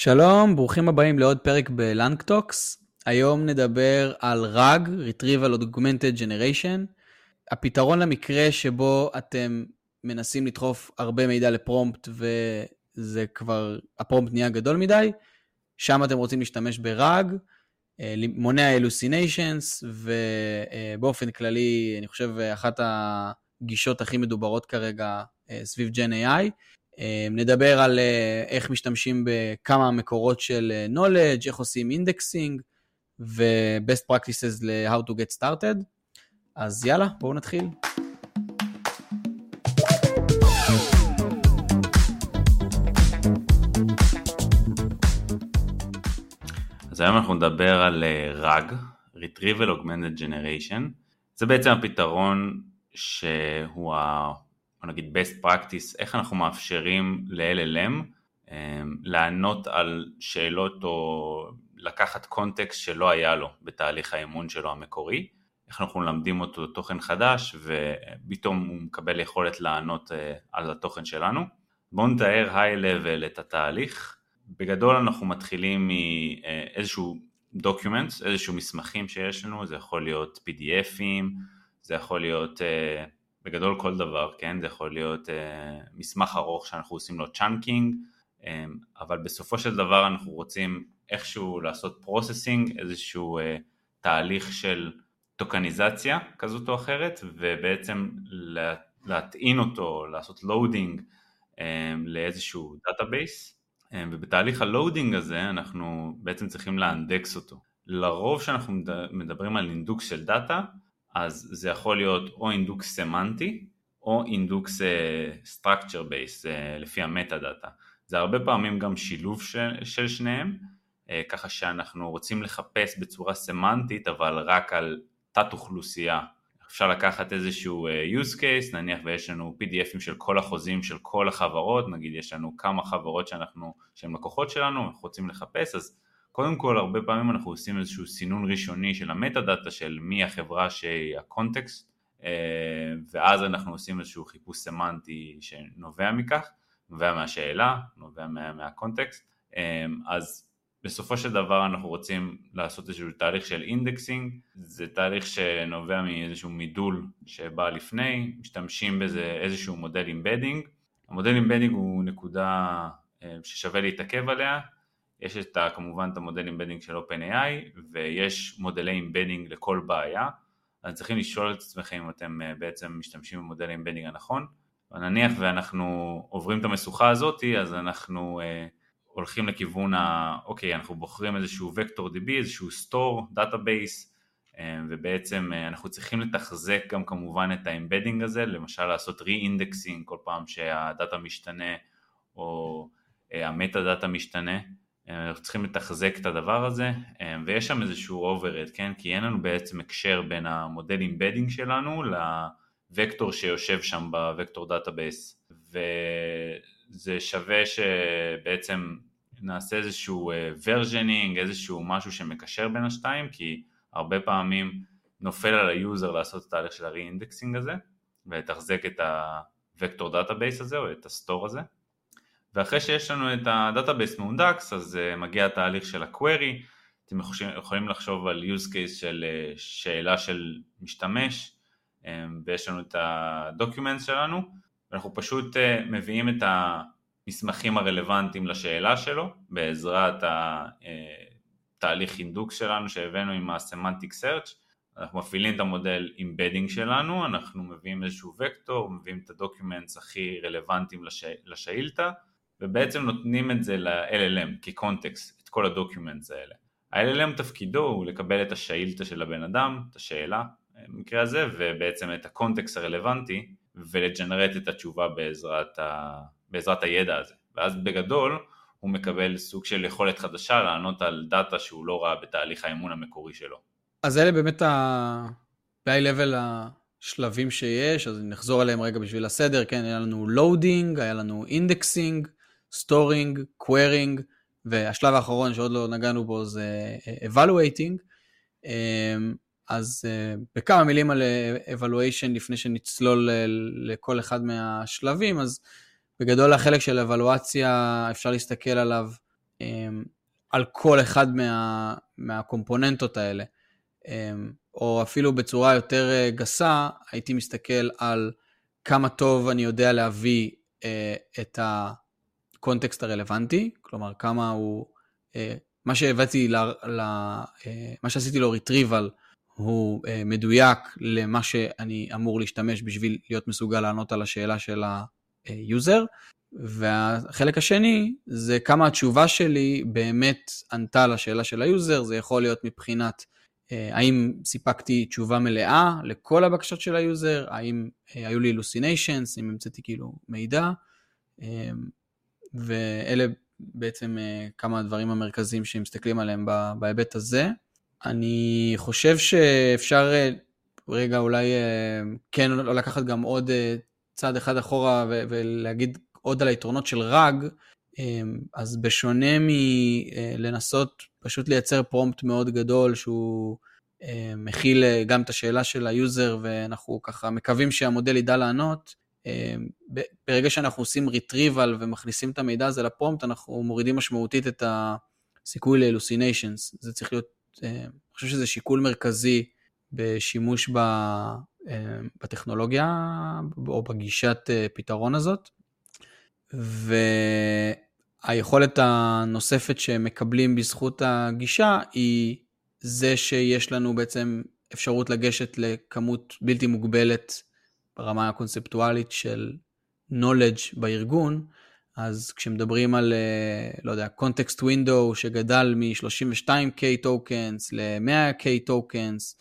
שלום, ברוכים הבאים לעוד פרק בלנקטוקס. היום נדבר על RAG, Retrieval Augmented Generation, הפתרון למקרה שבו אתם מנסים לדחוף הרבה מידע לפרומפט וזה כבר, הפרומפט נהיה גדול מדי, שם אתם רוצים להשתמש ב-RAG, אה, מונע אלוסיניישנס, ובאופן כללי, אני חושב, אחת הגישות הכי מדוברות כרגע אה, סביב Gen AI. אה, נדבר על איך משתמשים בכמה מקורות של knowledge, איך עושים אינדקסינג, ו-best practices ל-how to get started. אז יאללה, בואו נתחיל. אז היום אנחנו נדבר על RAG, Retrieval Augmented Generation. זה בעצם הפתרון שהוא ה... בוא נגיד best practice, איך אנחנו מאפשרים ל-LLM לענות על שאלות או לקחת קונטקסט שלא היה לו בתהליך האימון שלו המקורי, איך אנחנו מלמדים אותו תוכן חדש ופתאום הוא מקבל יכולת לענות על התוכן שלנו. בואו נתאר היי לבל את התהליך. בגדול אנחנו מתחילים מאיזשהו document, איזשהו מסמכים שיש לנו, זה יכול להיות PDF ים, זה יכול להיות בגדול כל דבר, כן? זה יכול להיות מסמך ארוך שאנחנו עושים לו chunking, אבל בסופו של דבר אנחנו רוצים איכשהו לעשות processing, איזשהו תהליך של טוקניזציה כזאת או אחרת, ובעצם להטעין אותו, לעשות ל loading לאיזשהו database. ובתהליך ה loading הזה אנחנו בעצם צריכים לאנדקס אותו. לרוב כשאנחנו מדברים על אינדוקס של דאטה, אז זה יכול להיות או אינדוקס סמנטי או אינדוקס structure base לפי המטה דאטה. זה הרבה פעמים גם שילוב של, של שניהם, uh, ככה שאנחנו רוצים לחפש בצורה סמנטית אבל רק על תת אוכלוסייה אפשר לקחת איזשהו אה, use case, נניח ויש לנו PDF ים של כל החוזים של כל החברות, נגיד יש לנו כמה חברות שאנחנו, שהן לקוחות שלנו, אנחנו רוצים לחפש, אז קודם כל הרבה פעמים אנחנו עושים איזשהו סינון ראשוני של המטה דאטה של מי החברה שהיא ה context, אה, ואז אנחנו עושים איזשהו חיפוש סמנטי שנובע מכך, נובע מהשאלה, נובע מה, מה context, אה, אז בסופו של דבר אנחנו רוצים לעשות איזשהו תהליך של indexing, זה תהליך שנובע מאיזשהו מידול שבא לפני, משתמשים בזה איזשהו מודל embedding, המודל embedding הוא נקודה אה, ששווה להתעכב עליה, יש את ה, כמובן את המודל embedding של OpenAI ויש מודלי embedding לכל בעיה, אז צריכים לשאול את עצמכם אם אתם אה, בעצם משתמשים במודל embedding הנכון, נניח ואנחנו עוברים את המשוכה הזאתי אז אנחנו uh, הולכים לכיוון ה... אוקיי, אנחנו בוחרים איזשהו vector DB, איזשהו store, database, ובעצם אה, אנחנו צריכים לתחזק גם כמובן את ה embedding הזה, למשל לעשות re-indexing כל פעם שהדאטה משתנה או אה, המטה דאטה משתנה, אה, אנחנו צריכים לתחזק את הדבר הזה, ויש שם איזשהו overhead, כן? כי אין לנו בעצם הקשר בין המודל embedding שלנו לוקטור שיושב שם ב vector database, וזה שווה שבעצם נעשה איזשהו versioning, איזשהו משהו שמקשר בין השתיים, כי הרבה פעמים נופל על ה user לעשות את התהליך של ה re-indexing הזה, ולתחזק את ה vector database הזה, או את ה store הזה. ואחרי שיש לנו את ה database מהונדקס, אז מגיע התהליך של ה-query, אתם יכולים לחשוב על use case של שאלה של משתמש, ויש לנו את ה-documents שלנו, ואנחנו פשוט מביאים את. המסמכים הרלוונטיים לשאלה שלו בעזרת התהליך אינדוקס שלנו שהבאנו עם ה-Semantic Search. אנחנו מפעילים את המודל embedding שלנו, אנחנו מביאים איזשהו וקטור, מביאים את ה documents הכי רלוונטיים לש... לשאילתה ובעצם נותנים את זה ל-LLM כ context, את כל ה documents האלה. ה-LLM תפקידו הוא לקבל את השאילתה של הבן אדם, את השאלה במקרה הזה, ובעצם את ה context הרלוונטי ול generate את התשובה בעזרת ה... בעזרת הידע הזה, ואז בגדול הוא מקבל סוג של יכולת חדשה לענות על דאטה שהוא לא ראה בתהליך האימון המקורי שלו. אז אלה באמת ה-high level השלבים שיש, אז נחזור עליהם רגע בשביל הסדר, כן, היה לנו loading, היה לנו indexing, storing, querying, והשלב האחרון שעוד לא נגענו בו זה evaluating. אמ, אז בכמה מילים על evaluation לפני שנצלול לכל אחד מהשלבים, אז בגדול החלק של אבלואציה אפשר להסתכל עליו על כל אחד מה, מהקומפוננטות האלה. או אפילו בצורה יותר גסה, הייתי מסתכל על כמה טוב אני יודע להביא את ה context הרלוונטי, כלומר כמה הוא, מה שהבאתי, ל, ל, מה שעשיתי לו retrieval הוא מדויק למה שאני אמור להשתמש בשביל להיות מסוגל לענות על השאלה של ה user. והחלק השני זה כמה התשובה שלי באמת ענתה לשאלה של ה user, זה יכול להיות מבחינת האם סיפקתי תשובה מלאה לכל הבקשות של ה user, האם היו לי hallucinations, אם המצאתי כאילו מידע, ואלה בעצם כמה הדברים המרכזיים שמסתכלים עליהם בהיבט הזה. אני חושב שאפשר רגע אולי כן לקחת גם עוד צעד אחד אחורה ולהגיד עוד על היתרונות של RAG, אז בשונה מלנסות פשוט לייצר prompt מאוד גדול שהוא מכיל גם את השאלה של ה user ואנחנו ככה מקווים שהמודל ידע לענות, ברגע שאנחנו עושים retrieval ומכניסים את המידע הזה ל prompt, אנחנו מורידים משמעותית את הסיכוי ל-hallucinations. זה צריך להיות, אני חושב שזה שיקול מרכזי בשימוש בטכנולוגיה או בגישת פתרון הזאת. והיכולת הנוספת שמקבלים בזכות הגישה היא זה שיש לנו בעצם אפשרות לגשת לכמות בלתי מוגבלת ברמה הקונספטואלית של knowledge בארגון, אז כשמדברים על, אה, לא יודע, context window שגדל מ-32K tokens ל-100K tokens,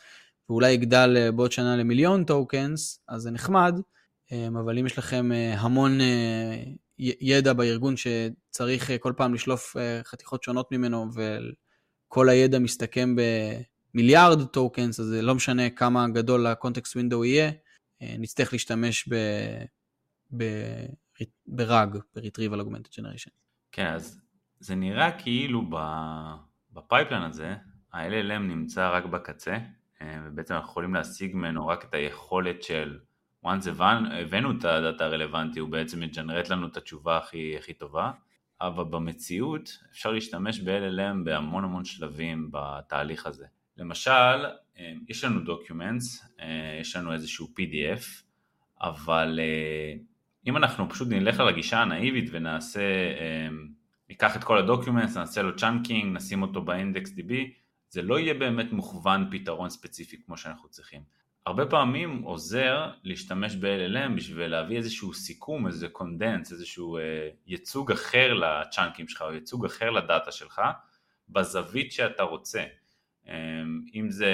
ואולי יגדל אה, בעוד שנה למיליון tokens, אז זה נחמד, אה, אבל אם יש לכם המון ידע בארגון שצריך כל פעם לשלוף חתיכות שונות ממנו, וכל הידע מסתכם במיליארד טוקנס, אז זה לא משנה כמה גדול ה-context window יהיה, נצטרך להשתמש ב... ב... ברג, ב-retrieval augmented generation. כן, אז זה נראה כאילו ב pipeline הזה, ה-LLM נמצא רק בקצה, אה, ובעצם אנחנו יכולים להשיג ממנו רק את היכולת של once הבאנו את הדאטה הרלוונטי, הוא בעצם מג'נרט לנו את התשובה הכי, הכי טובה, אבל במציאות אפשר להשתמש ב-LLM בהמון המון שלבים בתהליך הזה. למשל, אה, יש לנו documents, אה, יש לנו איזשהו PDF, אבל אם אנחנו פשוט נלך על הגישה הנאיבית ונעשה, ניקח את כל ה documents, נעשה לו chunking, נשים אותו ב index DB, זה לא יהיה באמת מוכוון פתרון ספציפי כמו שאנחנו צריכים. הרבה פעמים עוזר להשתמש ב-LLM בשביל להביא איזשהו סיכום, איזה condense, איזשהו אה, ייצוג אחר ל chunk ים שלך או ייצוג אחר לדאטה שלך בזווית שאתה רוצה. אה, אם זה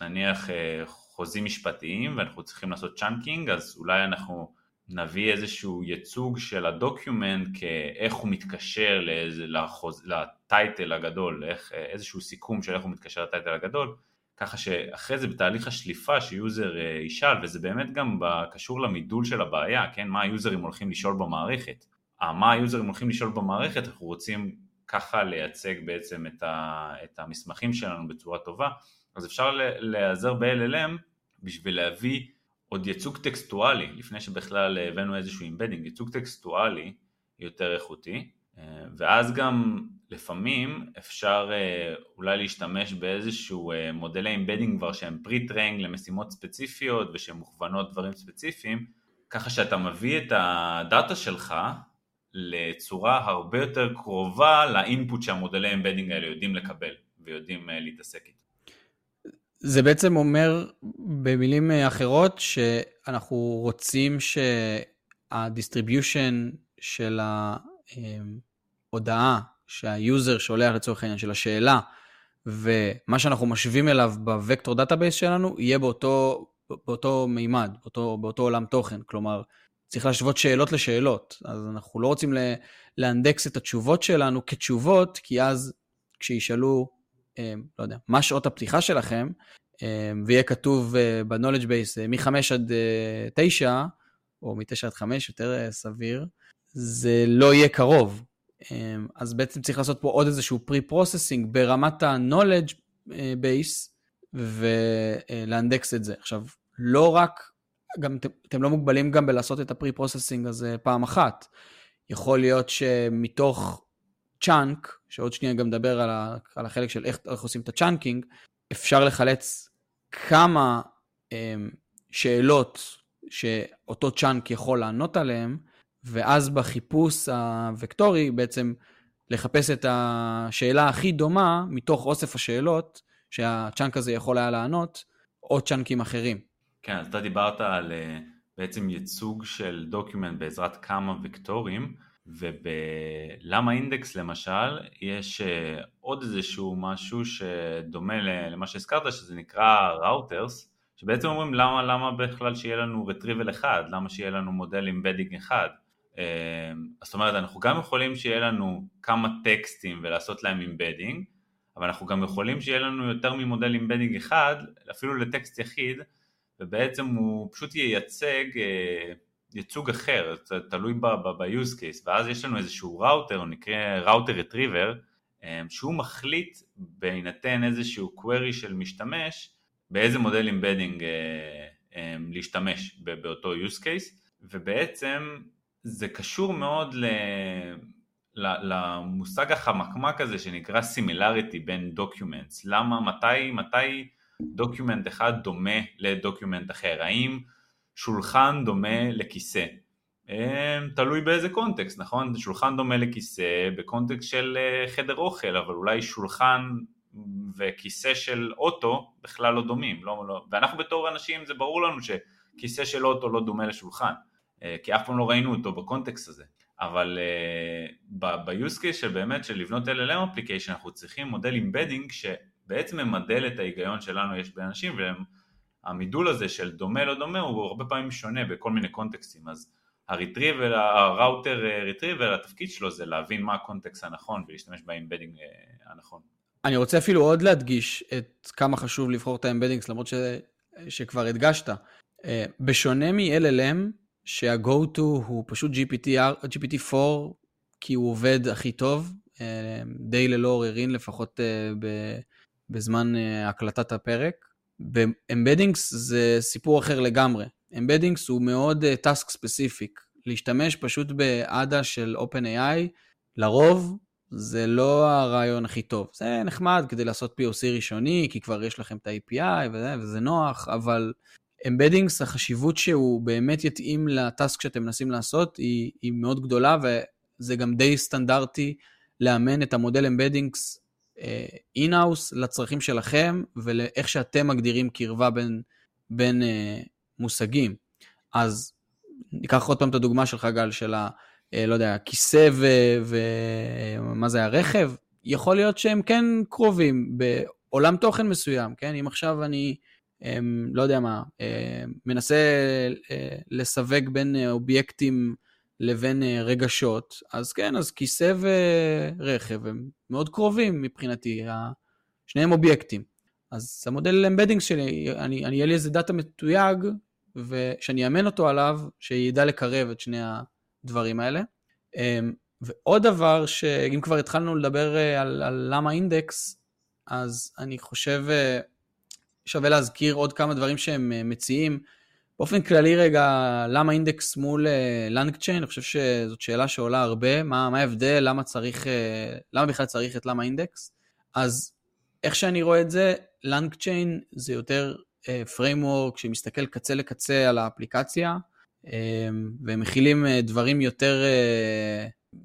נניח אה, חוזים משפטיים ואנחנו צריכים לעשות chunking אז אולי אנחנו נביא איזשהו ייצוג של ה document כאיך הוא מתקשר לאיזה, לחוז, ל title הגדול, איך, איזשהו סיכום של איך הוא מתקשר ל title הגדול, ככה שאחרי זה בתהליך השליפה ש user אה, ישאל, וזה באמת גם קשור למידול של הבעיה, כן, מה ה users הולכים לשאול במערכת. אה, מה ה users הולכים לשאול במערכת, אנחנו רוצים ככה לייצג בעצם את, ה, את המסמכים שלנו בצורה טובה, אז אפשר להיעזר ב-LLM בשביל להביא עוד ייצוג טקסטואלי, לפני שבכלל הבאנו איזשהו embedding, ייצוג טקסטואלי יותר איכותי, אה, ואז גם לפעמים אפשר אה, אולי להשתמש באיזשהו אה, מודלי embedding כבר שהם pre-trained למשימות ספציפיות ושהם מוכוונות דברים ספציפיים, ככה שאתה מביא את ה data שלך לצורה הרבה יותר קרובה ל input שהמודלי embedding האלה יודעים לקבל ויודעים להתעסק איתו. זה בעצם אומר במילים אחרות שאנחנו רוצים שה distribution של ההודעה שה user שולח לצורך העניין של השאלה ומה שאנחנו משווים אליו ב vector database שלנו יהיה באותו, באותו מימד, באותו, באותו עולם תוכן. כלומר, צריך להשוות שאלות לשאלות. אז אנחנו לא רוצים לאנדקס את התשובות שלנו כתשובות, כי אז כשישאלו אה, לא יודע, מה שעות הפתיחה שלכם, אה, ויהיה כתוב אה, ב-knowledge base מ-5 עד 9, או מ-9 עד 5, יותר סביר, זה לא יהיה קרוב. אז בעצם צריך לעשות פה עוד איזשהו pre-processing ברמת ה-knowledge base, ולאנדקס את זה. עכשיו, לא רק, גם אתם לא מוגבלים גם בלעשות את ה-pre-processing הזה פעם אחת. יכול להיות שמתוך chunk, שעוד שנייה גם נדבר על, ה, על החלק של איך, איך עושים את ה chunking, אפשר לחלץ כמה אמ, שאלות שאותו chunk יכול לענות עליהן, ואז בחיפוש הוקטורי בעצם לחפש את השאלה הכי דומה מתוך אוסף השאלות שה chunk הזה יכול היה לענות, או chunkים אחרים. כן, אז אתה דיברת על אה, בעצם ייצוג של document בעזרת כמה וקטורים, וב LlamaIndex למשל, יש אה, עוד איזשהו משהו שדומה למה שהזכרת, שזה נקרא routers, שבעצם אומרים למה, למה בכלל שיהיה לנו retrieval אחד, למה שיהיה לנו מודל embedding אחד. אה, זאת אומרת, אנחנו גם יכולים שיהיה לנו כמה טקסטים ולעשות להם embedding, אבל אנחנו גם יכולים שיהיה לנו יותר ממודל embedding אחד, אפילו לטקסט יחיד, ובעצם הוא פשוט ייצג אה, ייצוג אחר, תלוי ב-use case, ואז יש לנו איזשהו ראוטר, הוא נקרא router retriever, שהוא מחליט בהינתן איזשהו query של משתמש, באיזה מודל embedding אה, אה, להשתמש באותו use case, ובעצם זה קשור מאוד ל... למושג החמקמק הזה שנקרא similarity בין documents, למה, מתי, מתי document אחד דומה ל document אחר, האם שולחן דומה לכיסא. תלוי באיזה context, נכון? שולחן דומה לכיסא ב context של אה, חדר אוכל, אבל אולי שולחן וכיסא של אוטו בכלל לא דומים, לא, לא. ואנחנו בתור אנשים זה ברור לנו שכיסא של אוטו לא דומה לשולחן, אה, כי אף פעם לא ראינו אותו ב context הזה. אבל uh, ב-use case של באמת של לבנות LLM application אנחנו צריכים מודל embedding שבעצם ממדל את ההיגיון שלנו יש באנשים והמידול הזה של דומה לא דומה הוא הרבה פעמים שונה בכל מיני קונטקסטים אז ה retriever, ה router retriever, התפקיד שלו זה להבין מה ה context הנכון ולהשתמש ב embedding uh, הנכון. אני רוצה אפילו עוד להדגיש את כמה חשוב לבחור את ה embeddings למרות ש... שכבר הדגשת. Uh, בשונה מ-LLM שה-go to הוא פשוט GPT, GPT-4, כי הוא עובד הכי טוב, אה, די ללא עוררין, לפחות אה, בזמן אה, הקלטת הפרק. ב-Embeddings זה סיפור אחר לגמרי. Embeddings הוא מאוד task ספציפיק. להשתמש פשוט ב-ADA של OpenAI, לרוב זה לא הרעיון הכי טוב. זה נחמד כדי לעשות POC ראשוני, כי כבר יש לכם את ה-API וזה, וזה נוח, אבל embeddings, החשיבות שהוא באמת יתאים ל task שאתם מנסים לעשות היא, היא מאוד גדולה וזה גם די סטנדרטי לאמן את המודל embeddings in-house לצרכים שלכם ולאיך שאתם מגדירים קרבה בין, בין uh, מושגים. אז ניקח עוד פעם את הדוגמה שלך גל של ה... uh, לא יודע, כיסא ומה זה הרכב, יכול להיות שהם כן קרובים בעולם תוכן מסוים, כן? אם עכשיו אני לא יודע מה, מנסה אה, לסווג בין אה, אובייקטים לבין אה, רגשות, אז כן, אז כיסא ורכב הם מאוד קרובים מבחינתי, שניהם אובייקטים. אז המודל embedding שלי, אני, אני יהיה לי איזה data מתויג, ושאני אאמן אותו עליו, שידע לקרב את שני הדברים האלה. ועוד דבר, שאם כבר התחלנו לדבר על, על LlamaIndex, אז אני חושב שווה להזכיר עוד כמה דברים שהם אה, מציעים. באופן כללי רגע, LlamaIndex מול Lang uh, Chain? אני חושב שזאת שאלה שעולה הרבה, מה, מה ההבדל, למה צריך, uh, למה בכלל צריך את LlamaIndex? אז איך שאני רואה את זה, LangChain זה יותר framework uh, שמסתכל קצה לקצה על האפליקציה, והם מכילים דברים יותר,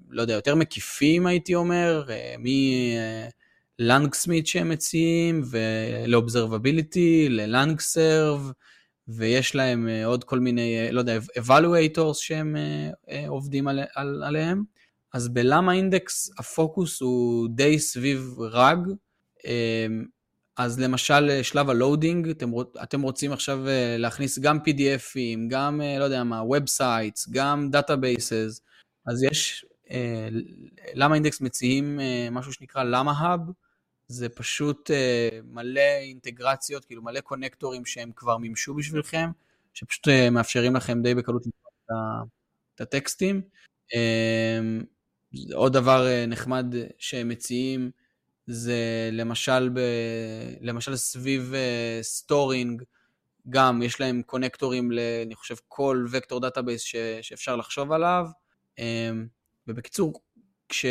לא יודע, יותר מקיפים הייתי אומר, uh, מ... Uh, ל LangSmith שהם מציעים, ול observability, ל LangServe, ויש להם אה, עוד כל מיני, אה, לא יודע, evaluators שהם אה, עובדים על, על, עליהם. אז ב LlamaIndex הפוקוס הוא די סביב RAG. אז למשל שלב ה loading, אתם, אתם רוצים עכשיו להכניס גם PDFים, גם, לא יודע מה, Websites, גם Databases, אז יש, LlamaIndex מציעים משהו שנקרא LlamaHub, זה פשוט uh, מלא אינטגרציות, כאילו מלא connectorים שהם כבר מימשו בשבילכם, שפשוט uh, מאפשרים לכם די בקלות את, את הטקסטים. Um, עוד דבר uh, נחמד שהם מציעים זה למשל, ב, למשל סביב storing, uh, גם יש להם connectorים ל... אני חושב כל vector database שאפשר לחשוב עליו. Um, ובקיצור, כש...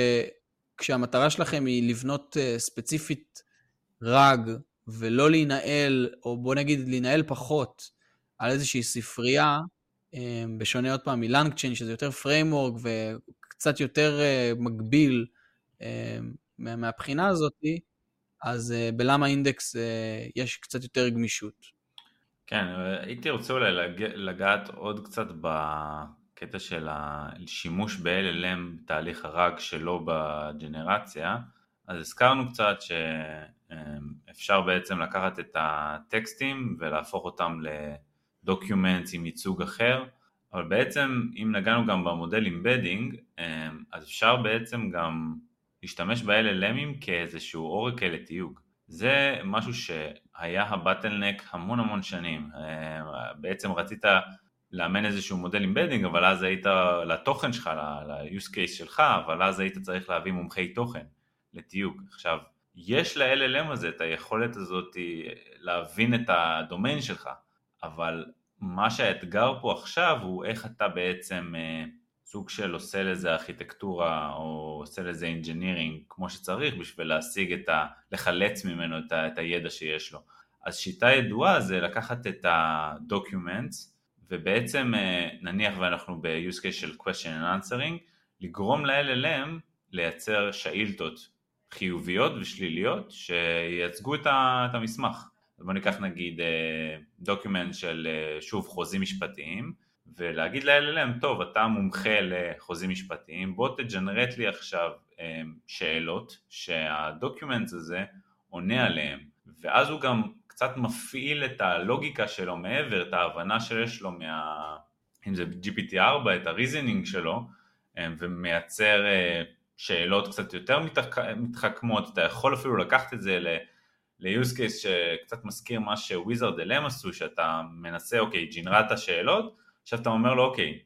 כשהמטרה שלכם היא לבנות ספציפית RAG ולא להינעל, או בוא נגיד להינעל פחות על איזושהי ספרייה, בשונה עוד פעם מ LangChain, שזה יותר framework וקצת יותר מגביל מהבחינה הזאת, אז ב LlamaIndex יש קצת יותר גמישות. כן, הייתי רוצה אולי לגעת עוד קצת בקטע של השימוש ב-LLM, תהליך ה RAG שלו בגנרציה, אז הזכרנו קצת שאפשר בעצם לקחת את הטקסטים ולהפוך אותם ל documents עם ייצוג אחר, אבל בעצם אם נגענו גם במודל embedding, אז אפשר בעצם גם להשתמש ב-LLMים כאיזשהו oracle לתיוג. זה משהו שהיה ה bottleneck המון המון שנים. בעצם רצית לאמן איזשהו מודל embedding, אבל אז היית, לתוכן שלך, ל-use case שלך, אבל אז היית צריך להביא מומחי תוכן לתיוג. עכשיו, יש ל-LLM הזה את היכולת הזאת להבין את הדומיין שלך, אבל מה שהאתגר פה עכשיו הוא איך אתה בעצם אה, סוג של עושה לזה ארכיטקטורה או עושה לזה engineering כמו שצריך בשביל להשיג את ה... לחלץ ממנו את, ה, את הידע שיש לו. אז שיטה ידועה זה לקחת את ה-documents ובעצם אה, נניח ואנחנו ב-use case של question and answering, לגרום ל-LLM לייצר שאילתות חיוביות ושליליות שייצגו את, המסמך. בוא ניקח נגיד document אה, של אה, שוב חוזים משפטיים ולהגיד ל-LLM, טוב, אתה מומחה לחוזים משפטיים, בוא תג'נרט לי עכשיו שאלות שהדוקיומנט הזה עונה עליהן, ואז הוא גם קצת מפעיל את הלוגיקה שלו מעבר, את ההבנה שיש לו מה... אם זה GPT-4, את הריזנינג שלו, אה, ומייצר אה, שאלות קצת יותר מתחכמות, אתה יכול אפילו לקחת את זה ל-use case שקצת מזכיר מה שוויזרד אלם עשו, שאתה מנסה, אוקיי, ג'ינרת השאלות, עכשיו אתה אומר לו אוקיי,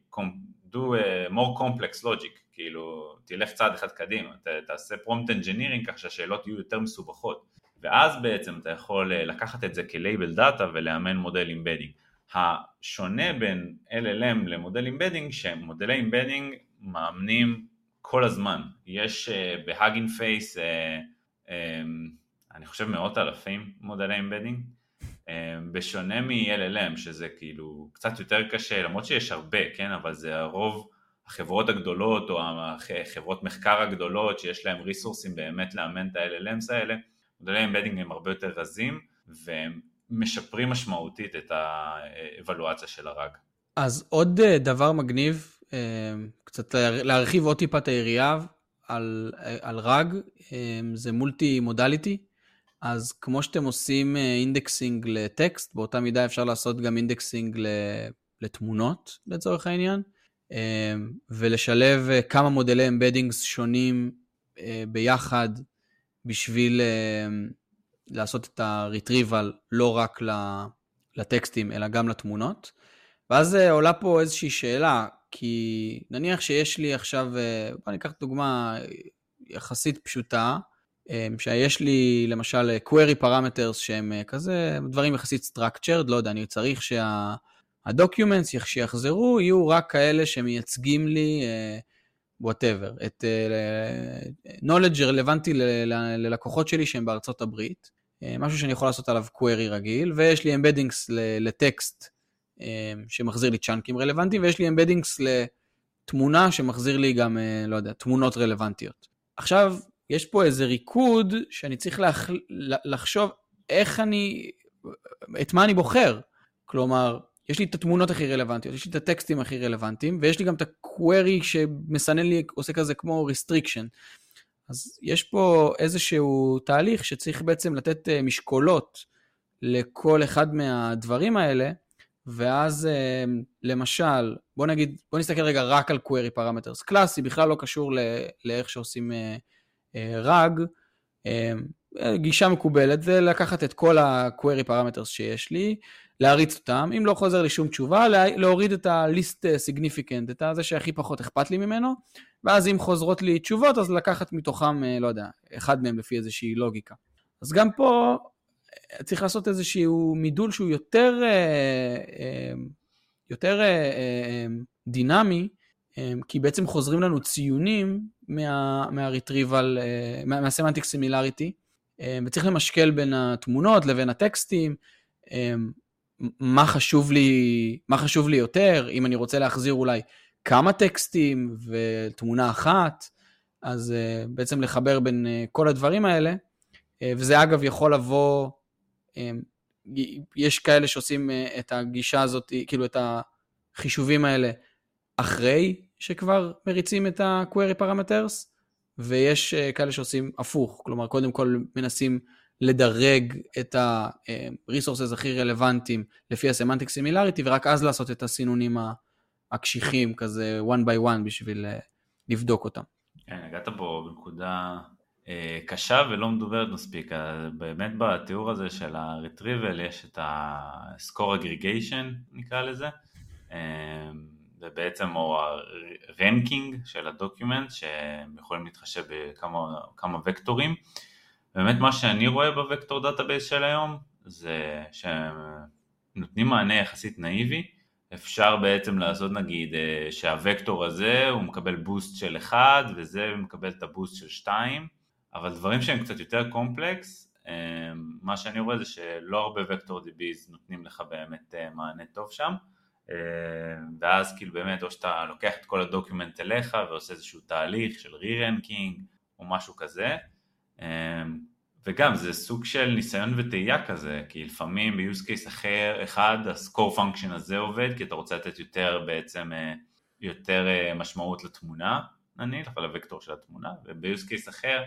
do a more complex logic, כאילו תלך צעד אחד קדימה, ת, תעשה prompt engineering כך שהשאלות יהיו יותר מסובכות ואז בעצם אתה יכול אה, לקחת את זה כ label data ולאמן מודל embedding. השונה בין LLM למודל embedding שמודלי embedding מאמנים כל הזמן, יש uh, ב Hugging Face uh, um, אני חושב מאות אלפים מודלי embedding אמ, בשונה מ-LLM שזה כאילו קצת יותר קשה, למרות שיש הרבה, כן, אבל זה הרוב החברות הגדולות או החברות מחקר הגדולות שיש להם resourceים באמת לאמן את ה-LLMs האלה, מודלי embedding הם הרבה יותר רזים והם משפרים משמעותית את האבלואציה של ה RAG. אז עוד אה, דבר מגניב, אה, קצת להרחיב עוד טיפה את היריעה על, אה, על RAG, זה multi modality. אז כמו שאתם עושים indexing לטקסט, באותה מידה אפשר לעשות גם indexing לתמונות לצורך העניין, ולשלב כמה מודלי embeddings שונים ביחד בשביל לעשות את ה-retrieval לא רק לטקסטים אלא גם לתמונות. ואז עולה פה איזושהי שאלה, כי נניח שיש לי עכשיו, בוא ניקח דוגמה יחסית פשוטה, שיש לי למשל query parameters שהם כזה דברים יחסית structured, לא יודע, אני צריך שהדוקיומנטס שה שיחזרו יהיו רק כאלה שמייצגים לי whatever, את uh, knowledge רלוונטי ללקוחות שלי שהם בארצות הברית, uh, משהו שאני יכול לעשות עליו query רגיל, ויש לי אמבדינגס לטקסט שמחזיר לי צ'אנקים רלוונטיים, ויש לי אמבדינגס לתמונה שמחזיר לי גם, לא יודע, תמונות רלוונטיות. עכשיו, יש פה איזה ריקוד שאני צריך לח... לחשוב איך אני, את מה אני בוחר. כלומר, יש לי את התמונות הכי רלוונטיות, יש לי את הטקסטים הכי רלוונטיים, ויש לי גם את ה-query שמסנן לי, עושה כזה כמו restriction. אז יש פה איזשהו תהליך שצריך בעצם לתת אה, משקולות לכל אחד מהדברים האלה, ואז אה, למשל, בוא נגיד, בוא נסתכל רגע רק על query parameters. קלאסי בכלל לא קשור לאיך שעושים רג, אה, גישה מקובלת זה לקחת את כל ה-query parameters שיש לי, להריץ אותם, אם לא חוזר לי שום תשובה, להוריד את ה-list significant, את זה שהכי פחות אכפת לי ממנו, ואז אם חוזרות לי תשובות, אז לקחת מתוכם, אה, לא יודע, אחד מהם לפי איזושהי לוגיקה. אז גם פה אה, צריך לעשות איזשהו מידול שהוא יותר, יותר דינמי, כי בעצם חוזרים לנו ציונים מה, מה-retrieval, מה, מה-semantic similarity, וצריך למשקל בין התמונות לבין הטקסטים, מה חשוב לי, מה חשוב לי יותר, אם אני רוצה להחזיר אולי כמה טקסטים ותמונה אחת, אז uh, בעצם לחבר בין uh, כל הדברים האלה, uh, וזה אגב יכול לבוא, um, יש כאלה שעושים uh, את הגישה הזאת, כאילו את החישובים האלה אחרי שכבר מריצים את ה-query parameters, ויש uh, כאלה שעושים הפוך, כלומר קודם כל מנסים לדרג את ה-resources הכי רלוונטיים לפי ה-semantic similarity, ורק אז לעשות את הסינונים הקשיחים, כזה one by one, בשביל אה, לבדוק אותם. כן, הגעת פה בנקודה אה, קשה ולא מדוברת מספיק. באמת בתיאור הזה של ה-retrieval יש את ה-score aggregation, נקרא לזה. אה, ובעצם או ה ranking של ה document שהם יכולים להתחשב בכמה וקטורים באמת מה שאני רואה ב vector database של היום זה שהם נותנים מענה יחסית נאיבי, אפשר בעצם לעשות נגיד אה, שהוקטור הזה הוא מקבל boost של 1 וזה מקבל את ה boost של 2, אבל דברים שהם קצת יותר קומפלקס, אה, מה שאני רואה זה שלא הרבה vector DBs נותנים לך באמת אה, מענה טוב שם, ואז כאילו באמת או שאתה לוקח את כל ה document אליך ועושה איזשהו תהליך של re-ranking או משהו כזה, וגם זה סוג של ניסיון וטעייה כזה, כי לפעמים ב-use case אחר, אחד, ה-score function הזה עובד, כי אתה רוצה לתת יותר בעצם, אה, יותר אה, משמעות לתמונה, נניח, על הוקטור של התמונה, וב-use case אחר,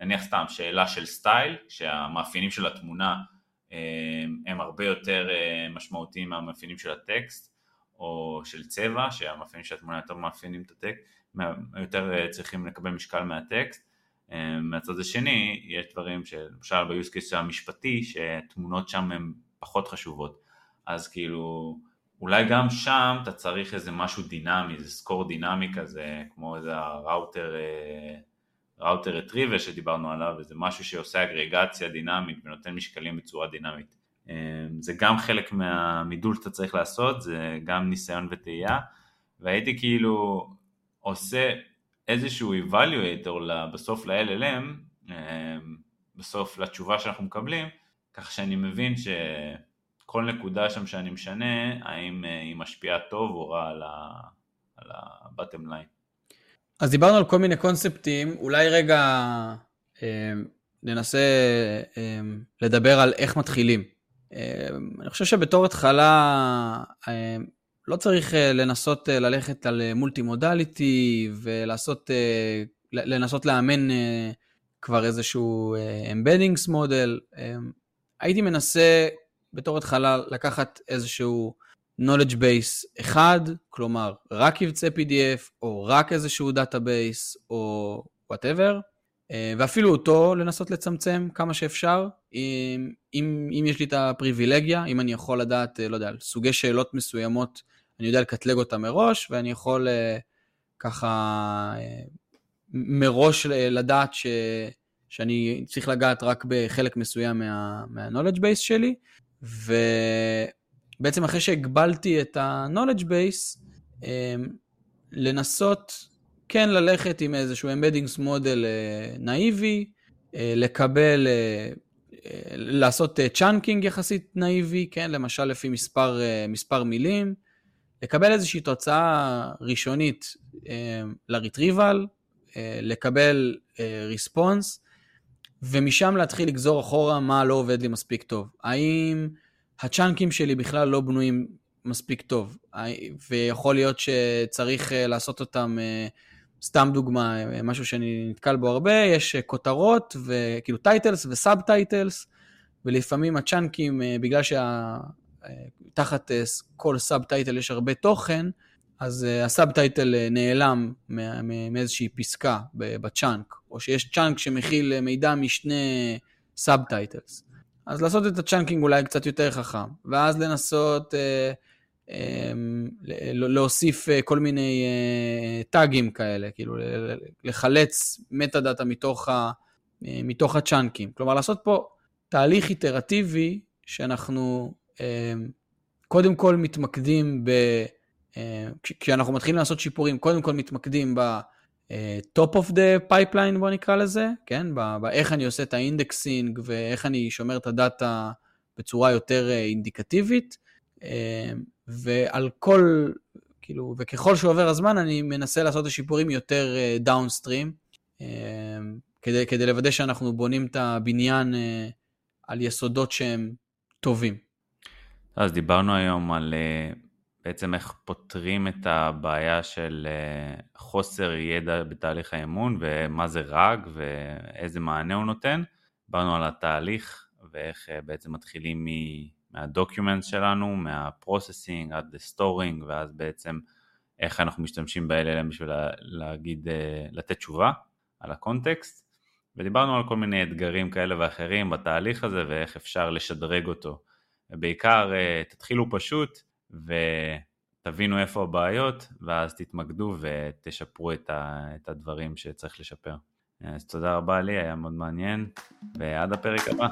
נניח סתם שאלה של סטייל, שהמאפיינים של התמונה אמ, הם הרבה יותר אה, משמעותיים מהמאפיינים של הטקסט, או של צבע, שהמאפיינים של התמונה יותר מאפיינים את הטקסט, יותר צריכים לקבל משקל מהטקסט, אמ, מהצד השני, יש דברים שלמשל case המשפטי, שתמונות שם הן פחות חשובות. אז כאילו, אולי גם שם אתה צריך איזה משהו דינמי, איזה סקור דינמי כזה, כמו איזה הראוטר, ראוטר רטריבר שדיברנו עליו, איזה משהו שעושה אגרגציה דינמית ונותן משקלים בצורה דינמית. אמ, זה גם חלק מהמידול שאתה צריך לעשות, זה גם ניסיון וטעייה, והייתי כאילו עושה איזשהו evaluator בסוף ל-LLM, אמ, בסוף לתשובה שאנחנו מקבלים, כך שאני מבין שכל נקודה שם שאני משנה, האם אה, היא משפיעה טוב או רע על ה-bottom line. אז דיברנו על כל מיני קונספטים, אולי רגע אה, ננסה אה, לדבר על איך מתחילים. אני חושב שבתור התחלה, לא צריך אה, לנסות אה, ללכת על multi modality ולעשות, אה, לנסות לאמן כבר איזשהו embeddings model. הייתי מנסה בתור התחלה לקחת איזשהו knowledge base אחד, כלומר רק קבצי PDF או רק איזשהו database או whatever, ואפילו אותו לנסות לצמצם כמה שאפשר, אם, אם, אם יש לי את הפריבילגיה, אם אני יכול לדעת, לא יודע, על סוגי שאלות מסוימות אני יודע לקטלג אותה מראש, ואני יכול uh, ככה uh, מראש לדעת ש, שאני צריך לגעת רק בחלק מסוים מה, מה-knowledge base שלי, ובעצם אחרי שהגבלתי את ה-knowledge base, לנסות כן ללכת עם איזשהו embeddings מודל נאיבי, לקבל, לעשות chunking יחסית נאיבי, כן, למשל לפי מספר, מספר מילים, לקבל איזושהי תוצאה ראשונית אה, ל retrieval, אה, לקבל response, אה, ומשם להתחיל לגזור אחורה מה לא עובד לי מספיק טוב. האם ה chunkים שלי בכלל לא בנויים מספיק טוב, ויכול להיות שצריך לעשות אותם, סתם דוגמה, משהו שאני נתקל בו הרבה, יש כותרות, וכאילו titles ו sub titles, ולפעמים הצ'אנקים, בגלל שה... תחת אה, כל sub title יש הרבה תוכן, אז אה, ה sub title אה, נעלם מאיזושהי פסקה ב chunk, או שיש chunk שמכיל מידע משני sub titles. אז לעשות את ה chunking אולי קצת יותר חכם, ואז לנסות אה, אה, להוסיף כל מיני אה, טאגים כאלה, כאילו לחלץ meta data מתוך, ה, מתוך הצ'אנקים. כלומר, לעשות פה תהליך איטרטיבי שאנחנו קודם כל מתמקדים כשאנחנו מתחילים לעשות שיפורים, קודם כל מתמקדים ב... top of the pipeline בוא נקרא לזה, כן? באיך אני עושה את ה indexing ואיך אני שומר את ה data בצורה יותר אינדיקטיבית, ועל כל, כאילו, וככל שעובר הזמן אני מנסה לעשות את השיפורים יותר דאונסטרים, כדי, כדי לוודא שאנחנו בונים את הבניין על יסודות שהם טובים. אז דיברנו היום על בעצם איך פותרים את הבעיה של חוסר ידע בתהליך האמון ומה זה רג ואיזה מענה הוא נותן. דיברנו על התהליך ואיך בעצם מתחילים מה document שלנו, מה processing עד ל storing ואז בעצם איך אנחנו משתמשים ב-LLM בשביל להגיד, לתת תשובה על ה context ודיברנו על כל מיני אתגרים כאלה ואחרים בתהליך הזה ואיך אפשר לשדרג אותו. ובעיקר תתחילו פשוט ותבינו איפה הבעיות ואז תתמקדו ותשפרו את הדברים שצריך לשפר. אז תודה רבה לי, היה מאוד מעניין ועד הפרק הבא.